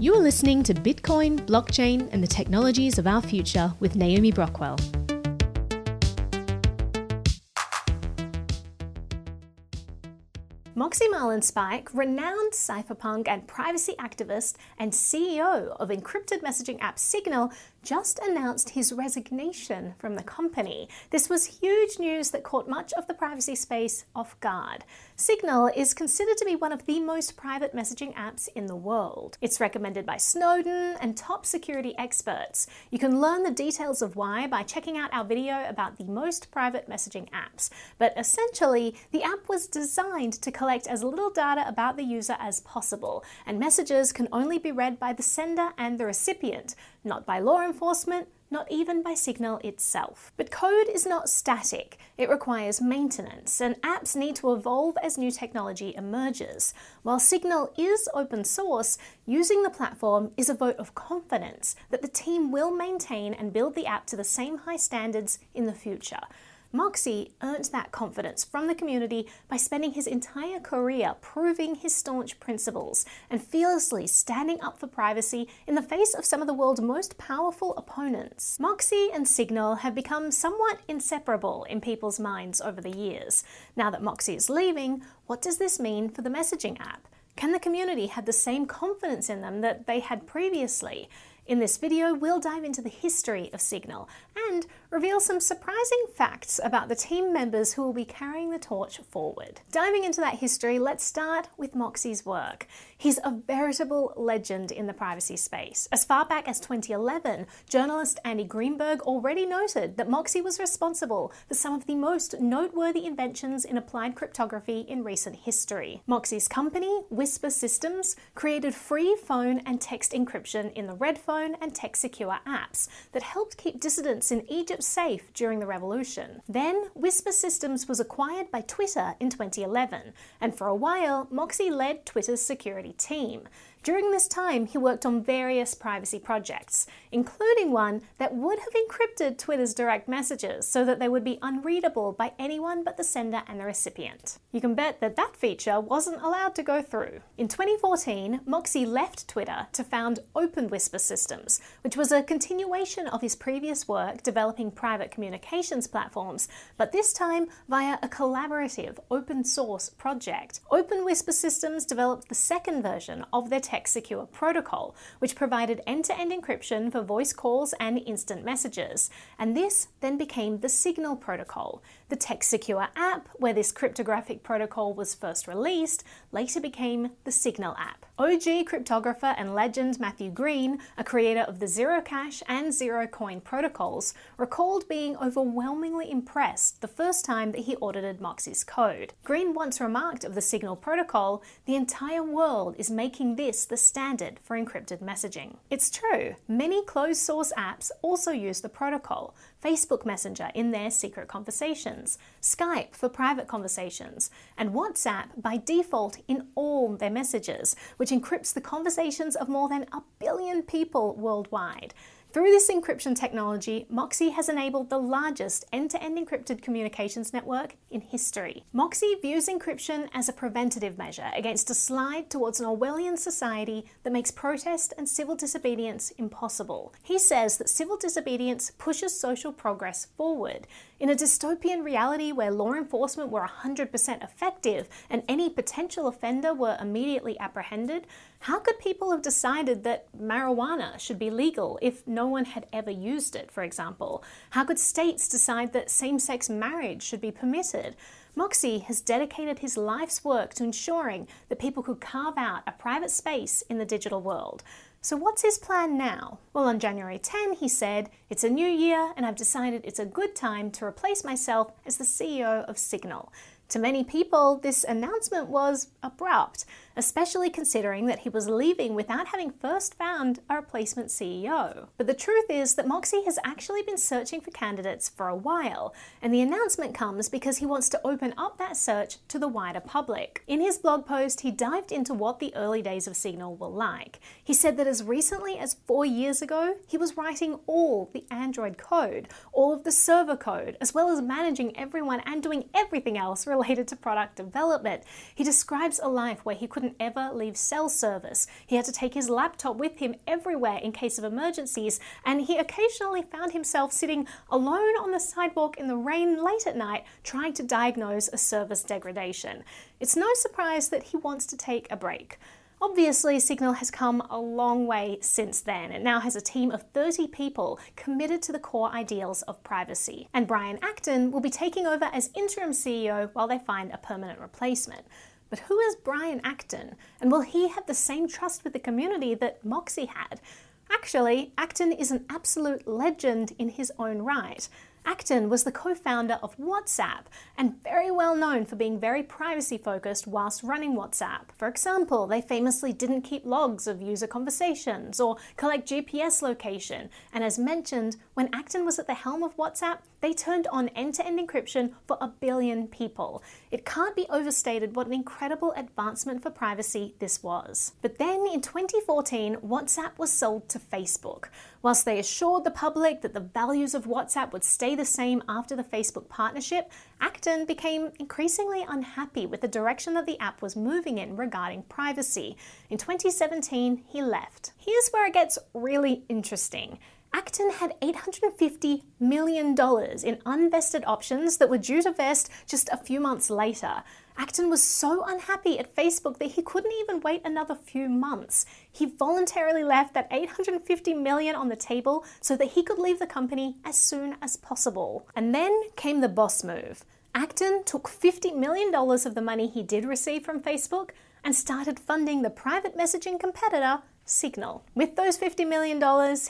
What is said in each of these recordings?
You are listening to Bitcoin, blockchain, and the technologies of our future with Naomi Brockwell. Moxie Marlinspike, renowned cypherpunk and privacy activist and CEO of encrypted messaging app Signal, just announced his resignation from the company. This was huge news that caught much of the privacy space off guard. Signal is considered to be one of the most private messaging apps in the world. It's recommended by Snowden and top security experts. You can learn the details of why by checking out our video about the most private messaging apps. But essentially, the app was designed to collect as little data about the user as possible, and messages can only be read by the sender and the recipient, not by law enforcement, not even by Signal itself. But code is not static, it requires maintenance, and apps need to evolve as new technology emerges. While Signal is open source, using the platform is a vote of confidence that the team will maintain and build the app to the same high standards in the future. Moxie earned that confidence from the community by spending his entire career proving his staunch principles and fearlessly standing up for privacy in the face of some of the world's most powerful opponents. Moxie and Signal have become somewhat inseparable in people's minds over the years. Now that Moxie is leaving, what does this mean for the messaging app? Can the community have the same confidence in them that they had previously? In this video, we'll dive into the history of Signal and reveal some surprising facts about the team members who will be carrying the torch forward. Diving into that history, let's start with Moxie's work. He's a veritable legend in the privacy space. As far back as 2011, journalist Andy Greenberg already noted that Moxie was responsible for some of the most noteworthy inventions in applied cryptography in recent history. Moxie's company, Whisper Systems, created free phone and text encryption in the Red Phone and TextSecure apps that helped keep dissidents in Egypt safe during the revolution. Then, Whisper Systems was acquired by Twitter in 2011, and for a while, Moxie led Twitter's security team. During this time, he worked on various privacy projects, including one that would have encrypted Twitter's direct messages so that they would be unreadable by anyone but the sender and the recipient. You can bet that that feature wasn't allowed to go through. In 2014, Moxie left Twitter to found Open Whisper Systems, which was a continuation of his previous work developing private communications platforms, but this time via a collaborative open source project. Open Whisper Systems developed the second version of their TextSecure protocol, which provided end to end encryption for voice calls and instant messages. And this then became the Signal protocol. The TextSecure app, where this cryptographic protocol was first released, later became the Signal app. OG cryptographer and legend Matthew Green, a creator of the Zerocash and Zerocoin protocols, recalled being overwhelmingly impressed the first time that he audited Moxie's code. Green once remarked of the Signal protocol, the entire world is making this the standard for encrypted messaging. It's true, many closed source apps also use the protocol, Facebook Messenger in their secret conversations, Skype for private conversations, and WhatsApp by default in all their messages, which encrypts the conversations of more than a billion people worldwide. Through this encryption technology, Moxie has enabled the largest end to end encrypted communications network in history. Moxie views encryption as a preventative measure against a slide towards an Orwellian society that makes protest and civil disobedience impossible. He says that civil disobedience pushes social progress forward. In a dystopian reality where law enforcement were 100% effective and any potential offender were immediately apprehended, how could people have decided that marijuana should be legal if no one had ever used it, for example? How could states decide that same sex marriage should be permitted? Moxie has dedicated his life's work to ensuring that people could carve out a private space in the digital world. So, what's his plan now? Well, on January 10, he said, It's a new year, and I've decided it's a good time to replace myself as the CEO of Signal. To many people, this announcement was abrupt, especially considering that he was leaving without having first found a replacement CEO. But the truth is that Moxie has actually been searching for candidates for a while, and the announcement comes because he wants to open up that search to the wider public. In his blog post, he dived into what the early days of Signal were like. He said that as recently as four years ago, he was writing all the Android code, all of the server code, as well as managing everyone and doing everything else related related to product development. He describes a life where he couldn't ever leave cell service. He had to take his laptop with him everywhere in case of emergencies, and he occasionally found himself sitting alone on the sidewalk in the rain late at night trying to diagnose a service degradation. It's no surprise that he wants to take a break. Obviously, Signal has come a long way since then. It now has a team of 30 people committed to the core ideals of privacy. And Brian Acton will be taking over as interim CEO while they find a permanent replacement. But who is Brian Acton? And will he have the same trust with the community that Moxie had? Actually, Acton is an absolute legend in his own right. Acton was the co founder of WhatsApp and very well known for being very privacy focused whilst running WhatsApp. For example, they famously didn't keep logs of user conversations or collect GPS location. And as mentioned, when Acton was at the helm of WhatsApp, they turned on end to end encryption for a billion people. It can't be overstated what an incredible advancement for privacy this was. But then in 2014, WhatsApp was sold to Facebook. Whilst they assured the public that the values of WhatsApp would stay the same after the Facebook partnership, Acton became increasingly unhappy with the direction that the app was moving in regarding privacy. In 2017, he left. Here's where it gets really interesting. Acton had $850 million in unvested options that were due to vest just a few months later. Acton was so unhappy at Facebook that he couldn't even wait another few months. He voluntarily left that 850 million on the table so that he could leave the company as soon as possible. And then came the boss move. Acton took $50 million of the money he did receive from Facebook and started funding the private messaging competitor Signal. With those $50 million,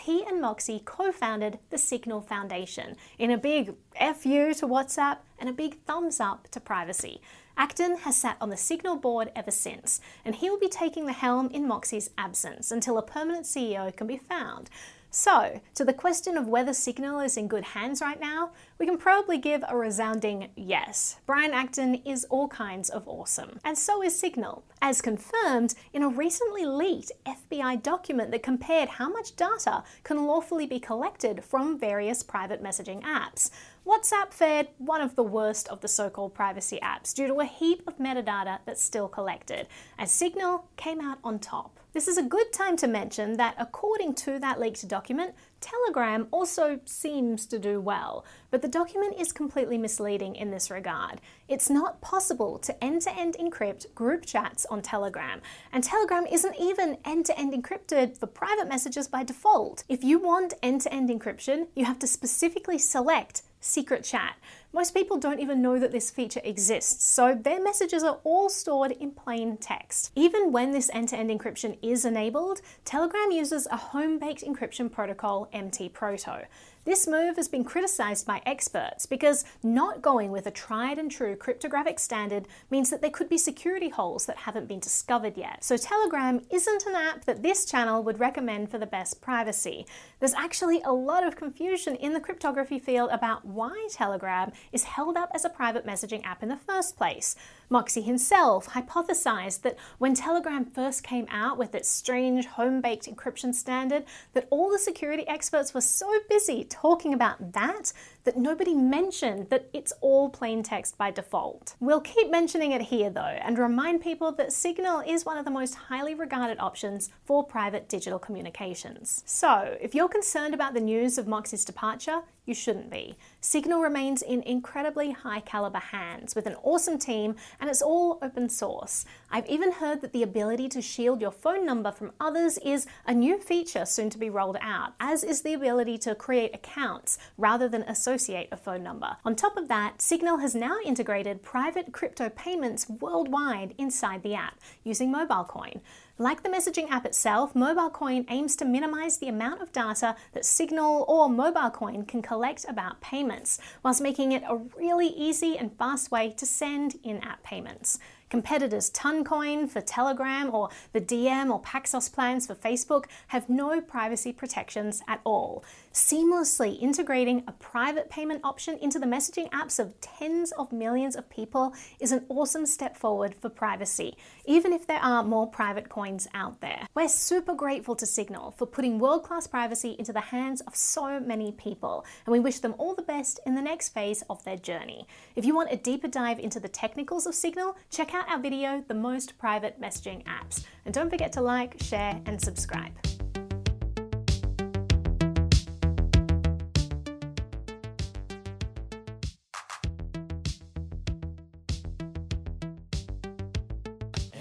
he and Moxie co founded the Signal Foundation in a big FU to WhatsApp and a big thumbs up to privacy. Acton has sat on the Signal board ever since, and he will be taking the helm in Moxie's absence until a permanent CEO can be found. So, to the question of whether Signal is in good hands right now, we can probably give a resounding yes. Brian Acton is all kinds of awesome. And so is Signal, as confirmed in a recently leaked FBI document that compared how much data can lawfully be collected from various private messaging apps. WhatsApp fared one of the worst of the so called privacy apps due to a heap of metadata that's still collected, and Signal came out on top. This is a good time to mention that according to that leaked document, Telegram also seems to do well, but the document is completely misleading in this regard. It's not possible to end to end encrypt group chats on Telegram, and Telegram isn't even end to end encrypted for private messages by default. If you want end to end encryption, you have to specifically select secret chat. Most people don't even know that this feature exists, so their messages are all stored in plain text. Even when this end to end encryption is enabled, Telegram uses a home baked encryption protocol, MT Proto. This move has been criticized by experts because not going with a tried and true cryptographic standard means that there could be security holes that haven't been discovered yet. So, Telegram isn't an app that this channel would recommend for the best privacy. There's actually a lot of confusion in the cryptography field about why Telegram is held up as a private messaging app in the first place. Moxie himself hypothesized that when Telegram first came out with its strange home baked encryption standard, that all the security experts were so busy talking about that that nobody mentioned that it's all plain text by default. We'll keep mentioning it here though and remind people that Signal is one of the most highly regarded options for private digital communications. So, if you're concerned about the news of Moxie's departure, you shouldn't be. Signal remains in incredibly high caliber hands with an awesome team and it's all open source. I've even heard that the ability to shield your phone number from others is a new feature soon to be rolled out, as is the ability to create accounts rather than associate a phone number. On top of that, Signal has now integrated private crypto payments worldwide inside the app using MobileCoin. Like the messaging app itself, MobileCoin aims to minimize the amount of data that Signal or MobileCoin can collect about payments, whilst making it a really easy and fast way to send in app payments. Competitors Toncoin for Telegram or the Diem or Paxos plans for Facebook have no privacy protections at all. Seamlessly integrating a private payment option into the messaging apps of tens of millions of people is an awesome step forward for privacy, even if there are more private coins out there. We're super grateful to Signal for putting world class privacy into the hands of so many people, and we wish them all the best in the next phase of their journey. If you want a deeper dive into the technicals of Signal, check out our video, The Most Private Messaging Apps. And don't forget to like, share, and subscribe.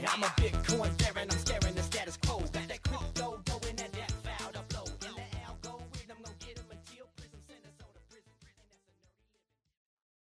I'm a Bitcoin baron, I'm scaring the status quo.